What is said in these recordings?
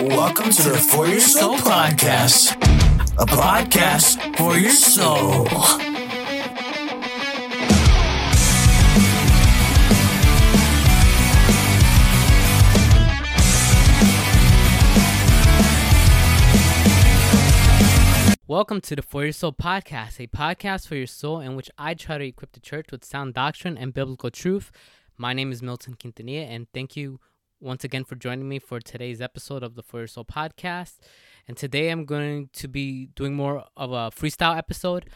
Welcome to the For Your Soul podcast, a podcast for your soul. Welcome to the For Your Soul podcast, a podcast for your soul in which I try to equip the church with sound doctrine and biblical truth. My name is Milton Quintanilla, and thank you once again for joining me for today's episode of the For Your Soul podcast. And today I'm going to be doing more of a freestyle episode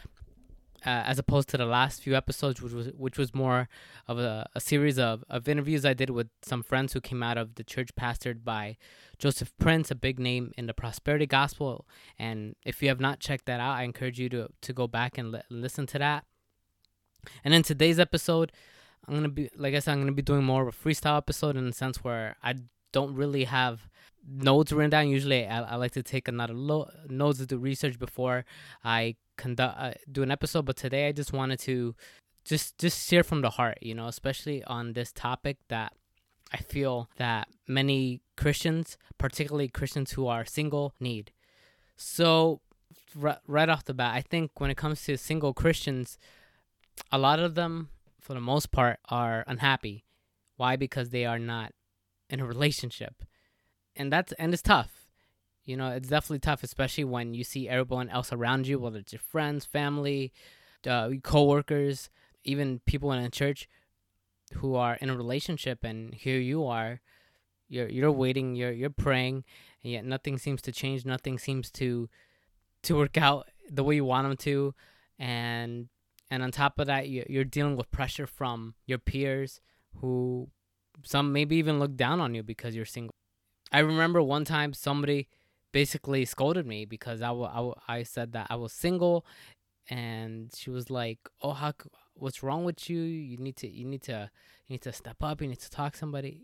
uh, as opposed to the last few episodes, which was which was more of a, a series of, of interviews I did with some friends who came out of the church pastored by Joseph Prince, a big name in the prosperity gospel. And if you have not checked that out, I encourage you to to go back and li- listen to that. And in today's episode, I'm gonna be like I said, I'm gonna be doing more of a freestyle episode in the sense where I don't really have notes written down. Usually, I, I like to take another lo- notes to do research before I conduct uh, do an episode. But today, I just wanted to just just share from the heart, you know, especially on this topic that I feel that many Christians, particularly Christians who are single, need. So, r- right off the bat, I think when it comes to single Christians, a lot of them, for the most part, are unhappy. Why? Because they are not in a relationship and that's and it's tough. You know, it's definitely tough, especially when you see everyone else around you, whether it's your friends, family, uh, coworkers, even people in a church who are in a relationship, and here you are, you're you're waiting, you're you're praying, and yet nothing seems to change, nothing seems to to work out the way you want them to, and and on top of that, you're dealing with pressure from your peers who some maybe even look down on you because you're single. I remember one time somebody basically scolded me because I, w- I, w- I said that I was single and she was like, "Oh, how what's wrong with you? You need to you need to you need to step up, you need to talk to somebody."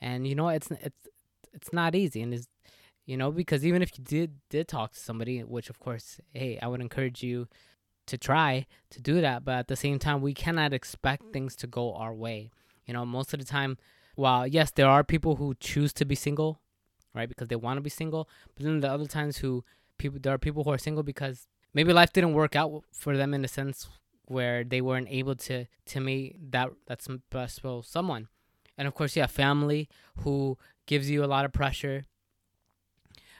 And you know, it's it's it's not easy and it's you know, because even if you did did talk to somebody, which of course, hey, I would encourage you to try to do that, but at the same time, we cannot expect things to go our way. You know, most of the time, while yes, there are people who choose to be single right? Because they want to be single. But then the other times who people there are people who are single because maybe life didn't work out for them in a sense where they weren't able to to meet that that's special someone. And of course, have family who gives you a lot of pressure,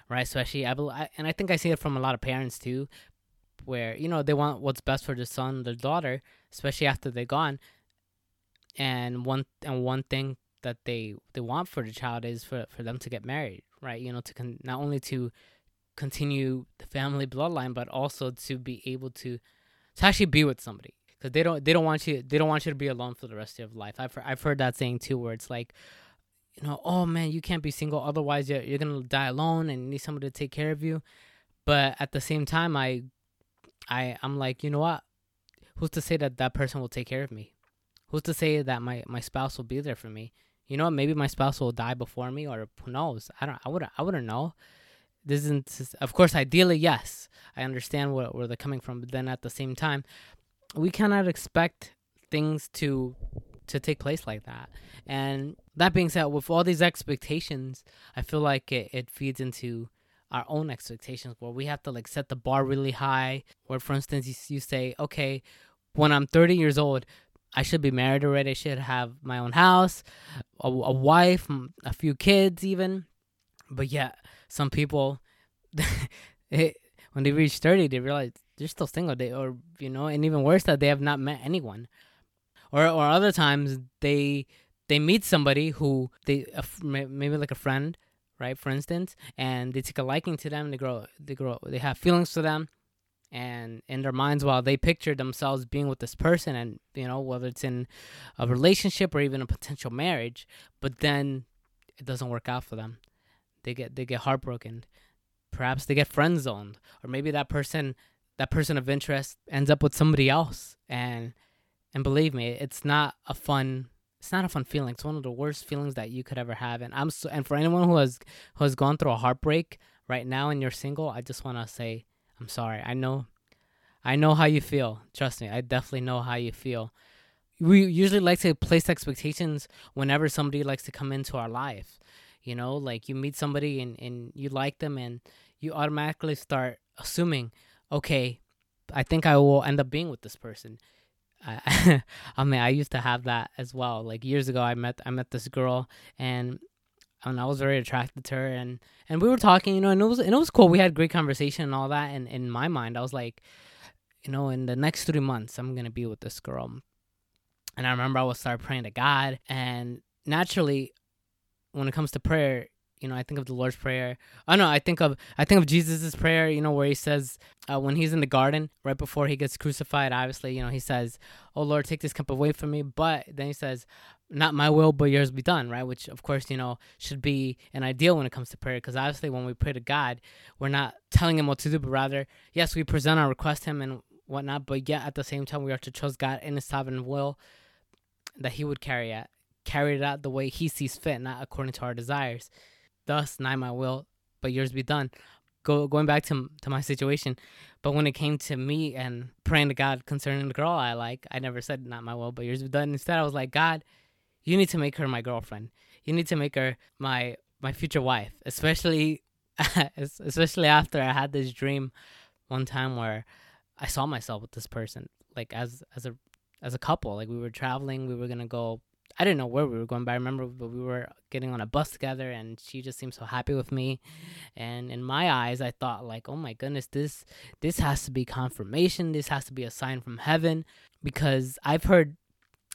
right? Especially I, I and I think I see it from a lot of parents too, where you know they want what's best for their son, their daughter, especially after they're gone. And one and one thing that they they want for the child is for for them to get married, right? You know, to con- not only to continue the family bloodline, but also to be able to to actually be with somebody because they don't they don't want you they don't want you to be alone for the rest of your life. I've I've heard that saying too, where it's like, you know, oh man, you can't be single, otherwise you're you're gonna die alone and need somebody to take care of you. But at the same time, I I I'm like, you know what? Who's to say that that person will take care of me? Who's to say that my my spouse will be there for me? you know, what, maybe my spouse will die before me, or who knows? I don't. I wouldn't. I wouldn't know. This isn't. Of course, ideally, yes, I understand where where they're coming from, but then at the same time, we cannot expect things to to take place like that. And that being said, with all these expectations, I feel like it, it feeds into our own expectations where we have to like set the bar really high. Where, for instance, you, you say, okay, when I'm 30 years old, I should be married already. I should have my own house, a, a wife, a few kids, even. But yeah, some people, when they reach 30, they realize they're still single. They, or, you know, and even worse, that they have not met anyone. Or, or other times, they they meet somebody who they maybe like a friend right for instance and they take a liking to them they grow they grow they have feelings for them and in their minds while they picture themselves being with this person and you know whether it's in a relationship or even a potential marriage but then it doesn't work out for them. They get they get heartbroken. Perhaps they get friend zoned or maybe that person that person of interest ends up with somebody else. And and believe me it's not a fun it's not a fun feeling it's one of the worst feelings that you could ever have and i'm so and for anyone who has who has gone through a heartbreak right now and you're single i just want to say I'm sorry. I know I know how you feel. Trust me. I definitely know how you feel. We usually like to place expectations whenever somebody likes to come into our life. You know, like you meet somebody and, and you like them and you automatically start assuming, okay, I think I will end up being with this person. I, I mean, I used to have that as well. Like years ago, I met I met this girl, and and I was very attracted to her, and and we were talking, you know, and it was and it was cool. We had great conversation and all that. And in my mind, I was like, you know, in the next three months, I'm gonna be with this girl. And I remember I would start praying to God, and naturally, when it comes to prayer, you know, I think of the Lord's prayer. Oh no, I think of I think of Jesus's prayer. You know, where he says uh, when he's in the garden right before he gets crucified. Obviously, you know, he says, "Oh Lord, take this cup away from me." But then he says, "Not my will, but yours be done." Right, which of course you know should be an ideal when it comes to prayer, because obviously when we pray to God, we're not telling him what to do, but rather, yes, we present our request him and whatnot, but yet at the same time we are to trust God in His sovereign will that He would carry it, carry it out the way He sees fit, not according to our desires. Thus, not my will, but yours be done. Go going back to to my situation, but when it came to me and praying to God concerning the girl I like, I never said not my will, but yours be done. Instead, I was like, God, you need to make her my girlfriend. You need to make her my my future wife, especially especially after I had this dream one time where I saw myself with this person, like as as a as a couple. Like we were traveling, we were gonna go I didn't know where we were going, but I remember but we were getting on a bus together, and she just seemed so happy with me. And in my eyes, I thought like, oh my goodness, this this has to be confirmation. This has to be a sign from heaven, because I've heard,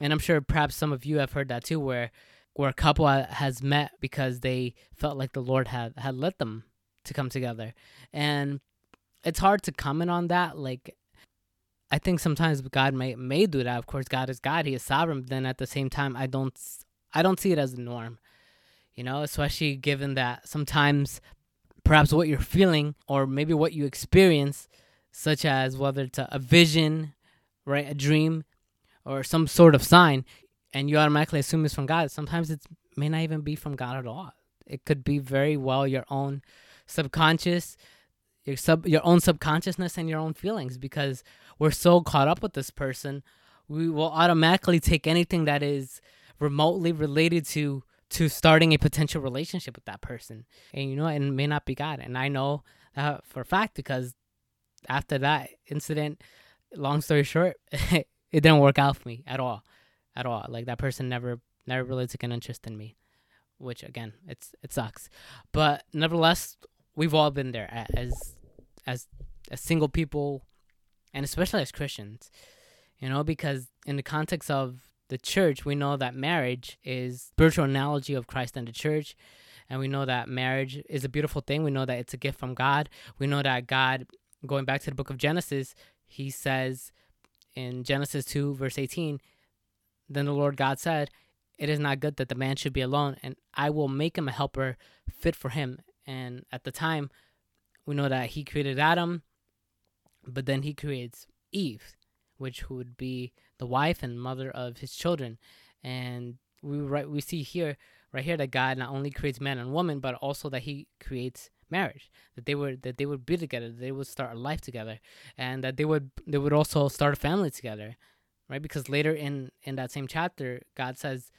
and I'm sure perhaps some of you have heard that too, where where a couple has met because they felt like the Lord had had led them to come together, and it's hard to comment on that. Like I think sometimes God may may do that. Of course, God is God; He is sovereign. But then at the same time, I don't I don't see it as the norm. You know, especially given that sometimes perhaps what you're feeling or maybe what you experience, such as whether it's a, a vision, right, a dream, or some sort of sign, and you automatically assume it's from God. Sometimes it may not even be from God at all. It could be very well your own subconscious your sub your own subconsciousness and your own feelings because we're so caught up with this person we will automatically take anything that is remotely related to to starting a potential relationship with that person. And you know it may not be god. And i know that for a fact because after that incident long story short it didn't work out for me at all at all. Like that person never never really took an interest in me which again it's it sucks. But nevertheless we've all been there as as as single people and especially as Christians. You know, because in the context of the church, we know that marriage is spiritual analogy of Christ and the church. And we know that marriage is a beautiful thing. We know that it's a gift from God. We know that God, going back to the book of Genesis, he says in Genesis 2, verse 18, then the Lord God said, It is not good that the man should be alone, and I will make him a helper fit for him. And at the time, we know that he created Adam, but then he creates Eve, which would be the wife and mother of his children. And we right we see here right here that God not only creates man and woman, but also that he creates marriage that they would that they would be together they would start a life together and that they would they would also start a family together right because later in in that same chapter god says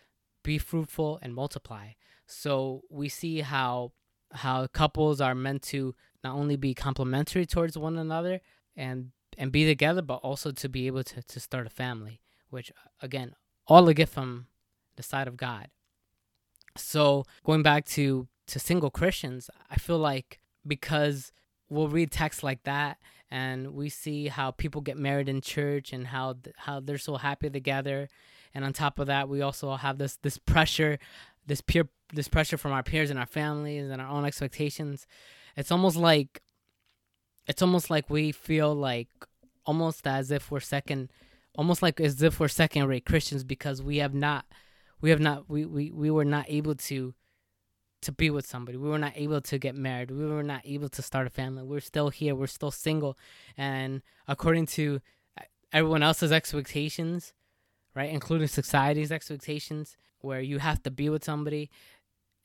be fruitful and multiply so we see how how couples are meant to not only be complementary towards one another and and be together, but also to be able to, to start a family, which uh, again, all a gift from the side of God. So going back to to single Christians, I feel like because we'll read texts like that and we see how people get married in church and how how they're so happy together and on top of that we also have this this pressure this peer this pressure from our peers and our families and our own expectations it's almost like it's almost like we feel like almost as if we're second almost like as if we're second rate Christians because we have not we have not we, we, we were not able to to be with somebody. We were not able to get married. We were not able to start a family. We're still here. We're still single. And according to everyone else's expectations, right, including society's expectations, where you have to be with somebody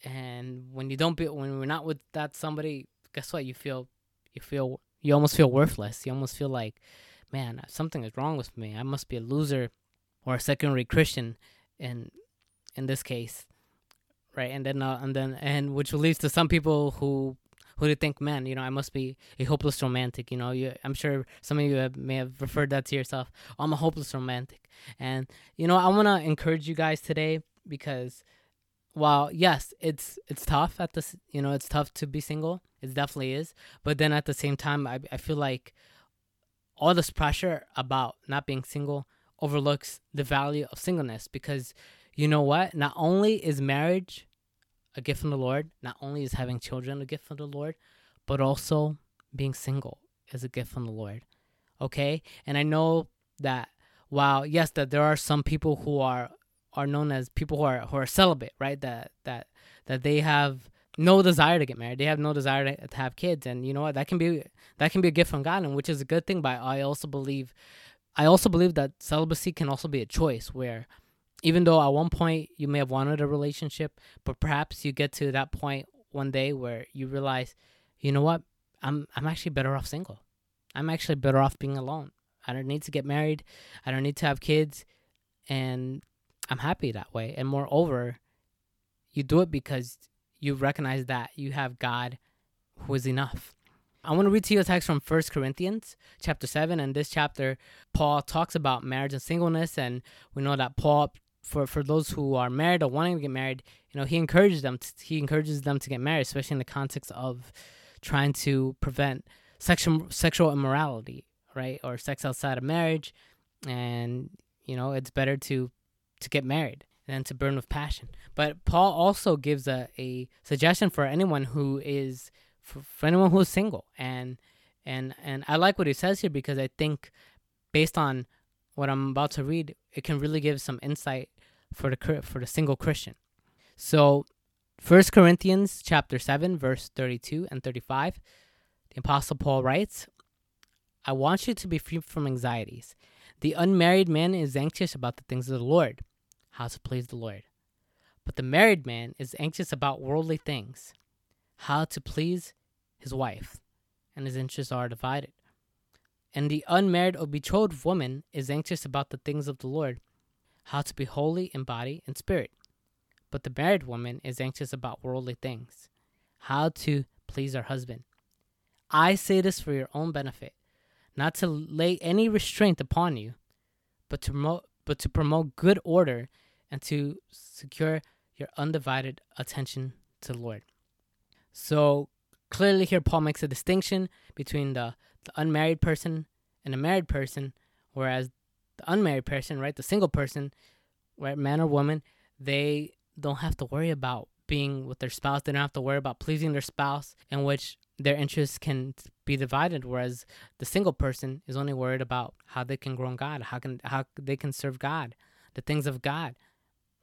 and when you don't be when we're not with that somebody guess what you feel you feel you almost feel worthless you almost feel like man something is wrong with me i must be a loser or a secondary christian in in this case right? And then uh, and then and which leads to some people who who think, man, you know, I must be a hopeless romantic. You know, you, I'm sure some of you have, may have referred that to yourself. I'm a hopeless romantic, and you know, I want to encourage you guys today because while yes, it's it's tough at this, you know, it's tough to be single. It definitely is, but then at the same time, I I feel like all this pressure about not being single overlooks the value of singleness because you know what? Not only is marriage a gift from the Lord. Not only is having children a gift from the Lord, but also being single is a gift from the Lord. Okay? And I know that while yes, that there are some people who are are known as people who are who are celibate, right? That that that they have no desire to get married. They have no desire to, to have kids, and you know what? That can be that can be a gift from God, and which is a good thing. But I also believe, I also believe that celibacy can also be a choice where even though at one point you may have wanted a relationship, but perhaps you get to that point one day where you realize, you know what, I'm I'm actually better off single. I'm actually better off being alone. I don't need to get married. I don't need to have kids, and I'm happy that way. And moreover, you do it because you recognize that you have God who is enough. I want to read to you a text from First Corinthians chapter 7 and this chapter Paul talks about marriage and singleness and we know that Paul for for those who are married or wanting to get married, you know, he encourages them. To, he encourages them to get married, especially in the context of trying to prevent sexual sexual immorality, right, or sex outside of marriage, and you know, it's better to to get married and to burn with passion. But Paul also gives a, a suggestion for anyone who is for, for anyone who is single, and and and I like what he says here because I think based on what I'm about to read, it can really give some insight for the for the single Christian. So, First Corinthians chapter 7 verse 32 and 35, the apostle Paul writes, I want you to be free from anxieties. The unmarried man is anxious about the things of the Lord, how to please the Lord. But the married man is anxious about worldly things, how to please his wife, and his interests are divided. And the unmarried or betrothed woman is anxious about the things of the Lord, how to be holy in body and spirit. But the married woman is anxious about worldly things, how to please her husband. I say this for your own benefit, not to lay any restraint upon you, but to promote, but to promote good order and to secure your undivided attention to the Lord. So clearly, here Paul makes a distinction between the, the unmarried person and a married person, whereas the unmarried person, right, the single person, right, man or woman, they don't have to worry about being with their spouse. They don't have to worry about pleasing their spouse, in which their interests can be divided. Whereas the single person is only worried about how they can grow in God, how can how they can serve God, the things of God,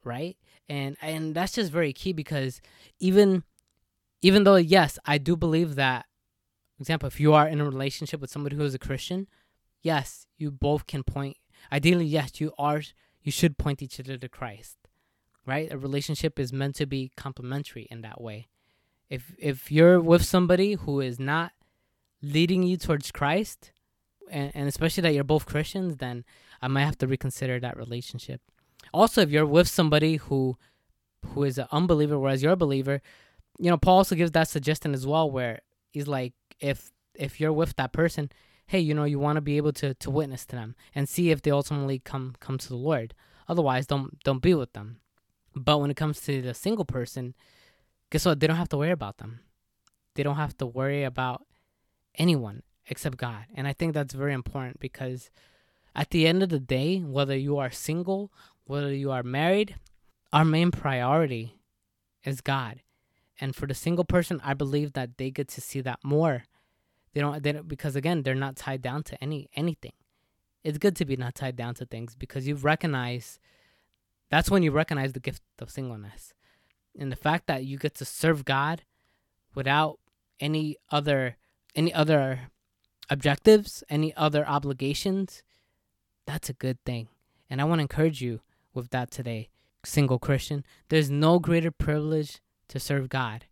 right? And and that's just very key because even even though yes, I do believe that, example, if you are in a relationship with somebody who is a Christian, yes, you both can point ideally, yes, you are you should point each other to Christ. Right? A relationship is meant to be complementary in that way. If if you're with somebody who is not leading you towards Christ, and, and especially that you're both Christians, then I might have to reconsider that relationship. Also, if you're with somebody who who is an unbeliever, whereas you're a believer, you know, Paul also gives that suggestion as well, where he's like, if if you're with that person, hey, you know, you want to be able to to witness to them and see if they ultimately come come to the Lord. Otherwise, don't don't be with them. But when it comes to the single person, guess what? They don't have to worry about them. They don't have to worry about anyone except God. And I think that's very important because at the end of the day, whether you are single, whether you are married, our main priority is God. And for the single person, I believe that they get to see that more they don't, they don't because again, they're not tied down to any anything. It's good to be not tied down to things because you recognize that's when you recognize the gift of singleness. And the fact that you get to serve God without any other any other objectives, any other obligations, that's a good thing. And I want to encourage you with that today, single Christian. There's no greater privilege to serve God.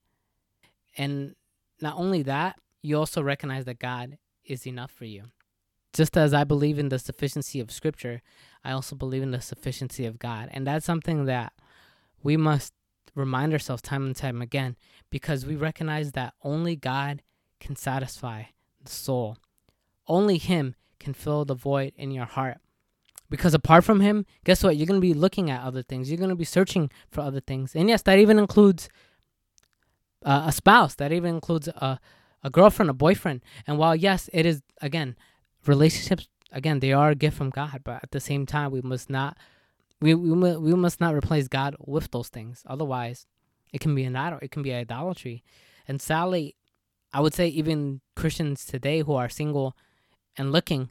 And not only that, you also recognize that God is enough for you. Just as I believe in the sufficiency of Scripture, I also believe in the sufficiency of God. And that's something that we must remind ourselves time and time again because we recognize that only God can satisfy the soul. Only Him can fill the void in your heart. Because apart from Him, guess what? You're going to be looking at other things. You're going to be searching for other things. And yes, that even includes uh, a spouse, that even includes a, a girlfriend, a boyfriend. And while, yes, it is, again, relationships, again, they are a gift from God, but at the same time, we must not. We, we, we must not replace God with those things. Otherwise, it can be an idol. It can be idolatry. And sadly, I would say even Christians today who are single and looking,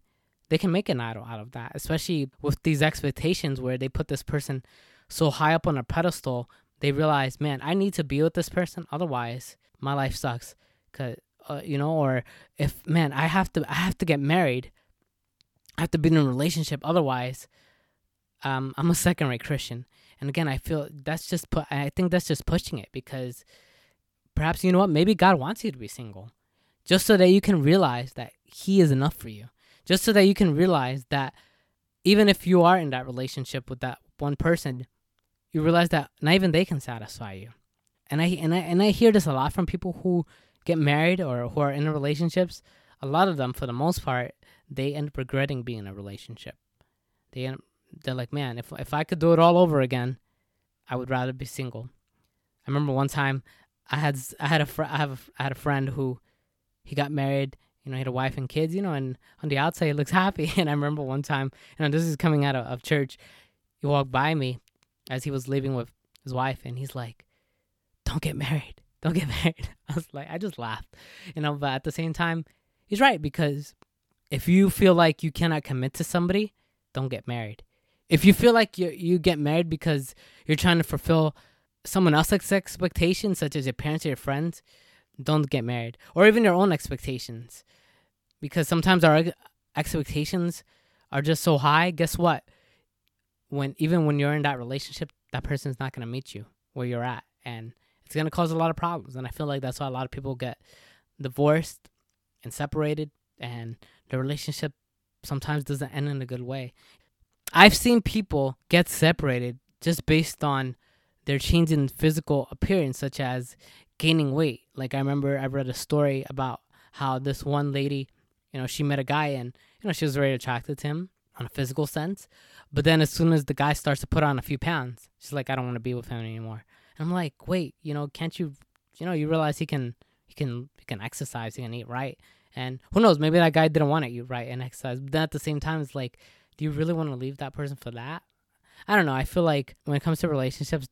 they can make an idol out of that, especially with these expectations where they put this person so high up on a pedestal, they realize, man, I need to be with this person, otherwise my life sucks. Cause uh, you know, or if man, I have to, I have to get married, I have to be in a relationship, otherwise, um, I'm a second-rate Christian. And again, I feel that's just put. I think that's just pushing it because perhaps you know what? Maybe God wants you to be single, just so that you can realize that He is enough for you. Just so that you can realize that even if you are in that relationship with that one person, you realize that not even they can satisfy you. And I and I and I hear this a lot from people who get married or who are in relationships. A lot of them, for the most part, they end up regretting being in a relationship. They end, they're like, man, if if I could do it all over again, I would rather be single. I remember one time I had I had a fr- I have a, I had a friend who he got married. You know, he had a wife and kids. You know, and on the outside he looks happy. And I remember one time, you know, this is coming out of, of church. He walked by me as he was leaving with his wife, and he's like, "Don't get married. Don't get married." I was like, I just laughed, you know. But at the same time, he's right because if you feel like you cannot commit to somebody, don't get married. If you feel like you you get married because you're trying to fulfill someone else's expectations, such as your parents or your friends, don't get married, or even your own expectations, because sometimes our expectations are just so high. Guess what? When even when you're in that relationship, that person's not gonna meet you where you're at, and it's gonna cause a lot of problems. And I feel like that's why a lot of people get divorced and separated, and the relationship sometimes doesn't end in a good way. I've seen people get separated just based on their change in physical appearance, such as gaining weight. Like I remember I read a story about how this one lady, you know, she met a guy and you know she was very attracted to him on a physical sense, but then as soon as the guy starts to put on a few pounds, she's like, I don't want to be with him anymore. And I'm like, wait, you know, can't you, you know, you realize he can, he can, he can exercise, he can eat right, and who knows, maybe that guy didn't want to eat right and exercise, but then at the same time, it's like, do you really want to leave that person for that? I don't know. I feel like when it comes to relationships,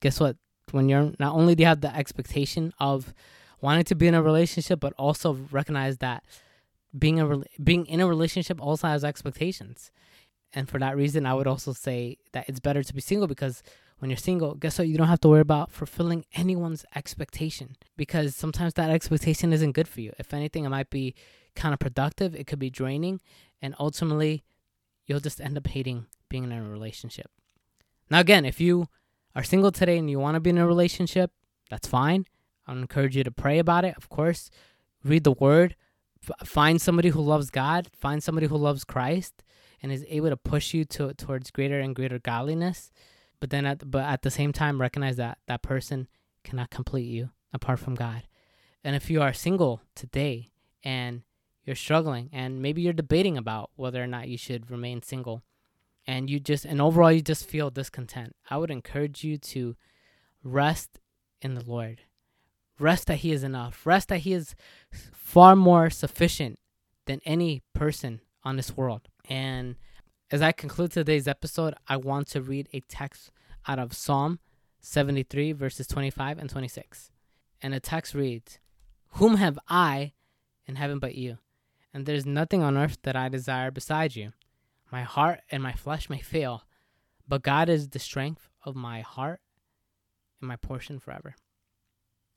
guess what? When you're not only do you have the expectation of wanting to be in a relationship, but also recognize that being a being in a relationship also has expectations. And for that reason, I would also say that it's better to be single because when you're single, guess what? You don't have to worry about fulfilling anyone's expectation because sometimes that expectation isn't good for you. If anything, it might be counterproductive. It could be draining, and ultimately, you'll just end up hating being in a relationship. Now, again, if you are single today and you want to be in a relationship, that's fine. I encourage you to pray about it, of course. Read the word. F- find somebody who loves God. Find somebody who loves Christ and is able to push you to towards greater and greater godliness. But then, at but at the same time, recognize that that person cannot complete you apart from God. And if you are single today and you're struggling and maybe you're debating about whether or not you should remain single. And you just and overall you just feel discontent. I would encourage you to rest in the lord. Rest that he is enough. Rest that he is far more sufficient than any person on this world. And as i conclude today's episode i want to read a text out of psalm 73 verses 25 and 26 and the text reads whom have i in heaven but you and there's nothing on earth that I desire beside you. My heart and my flesh may fail, but God is the strength of my heart and my portion forever.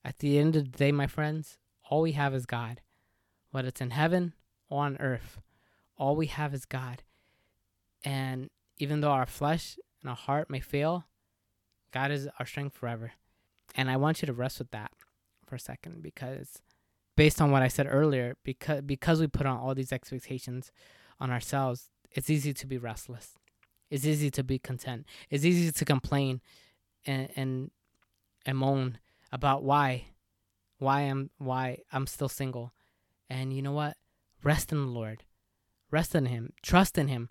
At the end of the day, my friends, all we have is God. Whether it's in heaven or on earth, all we have is God. And even though our flesh and our heart may fail, God is our strength forever. And I want you to rest with that for a second because based on what I said earlier, because because we put on all these expectations on ourselves, it's easy to be restless. It's easy to be content. It's easy to complain and and and moan about why why I'm why I'm still single. And you know what? Rest in the Lord. Rest in him. Trust in him.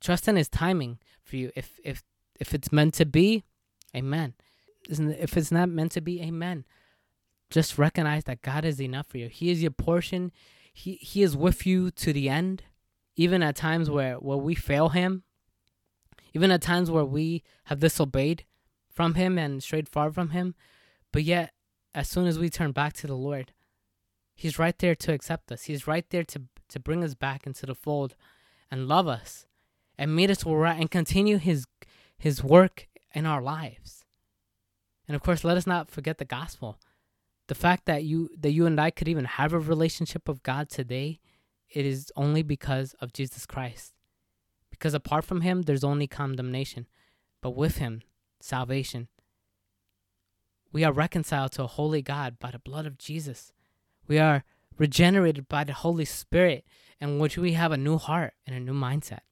Trust in his timing for you. If if if it's meant to be, amen. If it's not meant to be, amen. Just recognize that God is enough for you. He is your portion. He he is with you to the end. Even at times where, where we fail him, even at times where we have disobeyed from him and strayed far from him, but yet as soon as we turn back to the Lord, He's right there to accept us. He's right there to to bring us back into the fold and love us and meet us where we're at and continue his his work in our lives. And of course, let us not forget the gospel. The fact that you that you and I could even have a relationship of God today, it is only because of Jesus Christ. Because apart from him, there's only condemnation. But with him, salvation. We are reconciled to a holy God by the blood of Jesus. We are regenerated by the Holy Spirit, in which we have a new heart and a new mindset.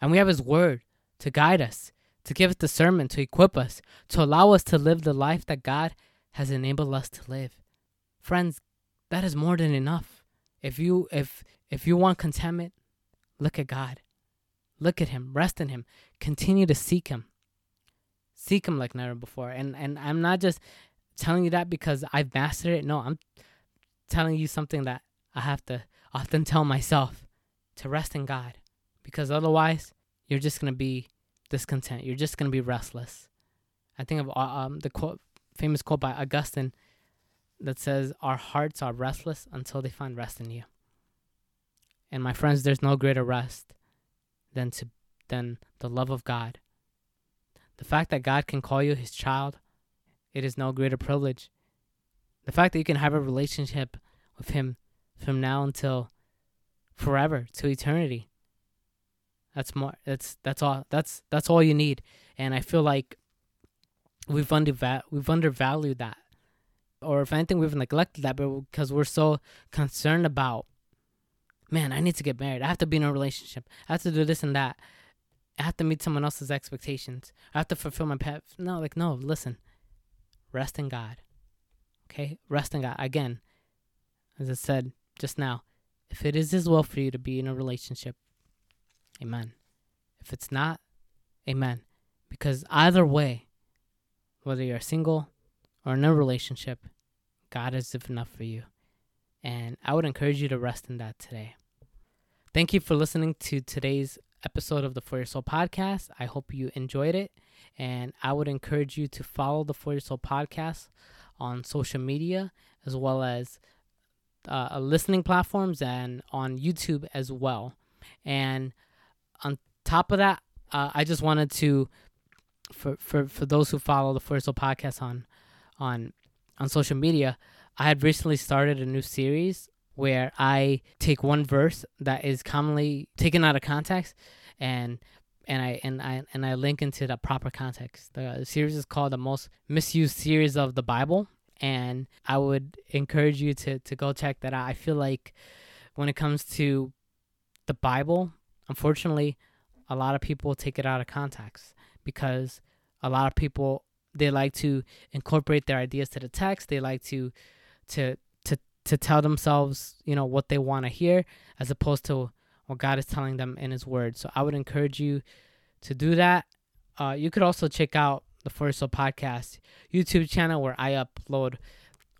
And we have His Word to guide us, to give us discernment, to equip us, to allow us to live the life that God has enabled us to live. Friends, that is more than enough. If you if if you want contentment, look at God. Look at him, rest in him, continue to seek him. Seek him like never before. And and I'm not just telling you that because I've mastered it. No, I'm telling you something that I have to often tell myself to rest in God because otherwise you're just going to be discontent. You're just going to be restless. I think of uh, um, the quote, famous quote by Augustine that says, Our hearts are restless until they find rest in you. And my friends, there's no greater rest than to than the love of God. The fact that God can call you his child, it is no greater privilege the fact that you can have a relationship with him from now until forever to eternity. That's more that's that's all that's that's all you need. And I feel like we've underva- we've undervalued that. Or if anything we've neglected that because we're so concerned about man, I need to get married. I have to be in a relationship. I have to do this and that. I have to meet someone else's expectations. I have to fulfill my pet. No, like no, listen. Rest in God. Okay? Rest in God. Again, as I said just now, if it is His will for you to be in a relationship, amen. If it's not, amen. Because either way, whether you're single or in a relationship, God is enough for you. And I would encourage you to rest in that today. Thank you for listening to today's episode of the For Your Soul podcast. I hope you enjoyed it. And I would encourage you to follow the For Your Soul podcast on social media as well as uh, listening platforms and on YouTube as well. And on top of that, uh, I just wanted to, for, for, for those who follow the Soul podcast on, on, on social media, I had recently started a new series where I take one verse that is commonly taken out of context and and I and I and I link into the proper context. The series is called the most misused series of the Bible, and I would encourage you to to go check that out. I feel like when it comes to the Bible, unfortunately, a lot of people take it out of context because a lot of people they like to incorporate their ideas to the text. They like to to to to tell themselves, you know, what they want to hear as opposed to what God is telling them in his word. So I would encourage you to do that. Uh, you could also check out the Your Soul Podcast YouTube channel where I upload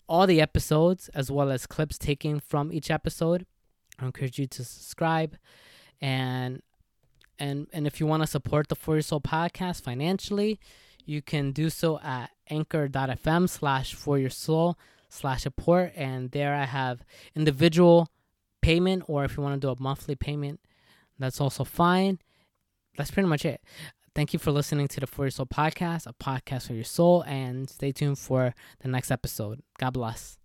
all the episodes as well as clips taken from each episode. I encourage you to subscribe and and and if you want to support the For Your Soul Podcast financially, you can do so at anchor.fm slash for your soul slash support and there I have individual payment or if you want to do a monthly payment, that's also fine. That's pretty much it. Thank you for listening to the For Your Soul podcast, a podcast for your soul, and stay tuned for the next episode. God bless.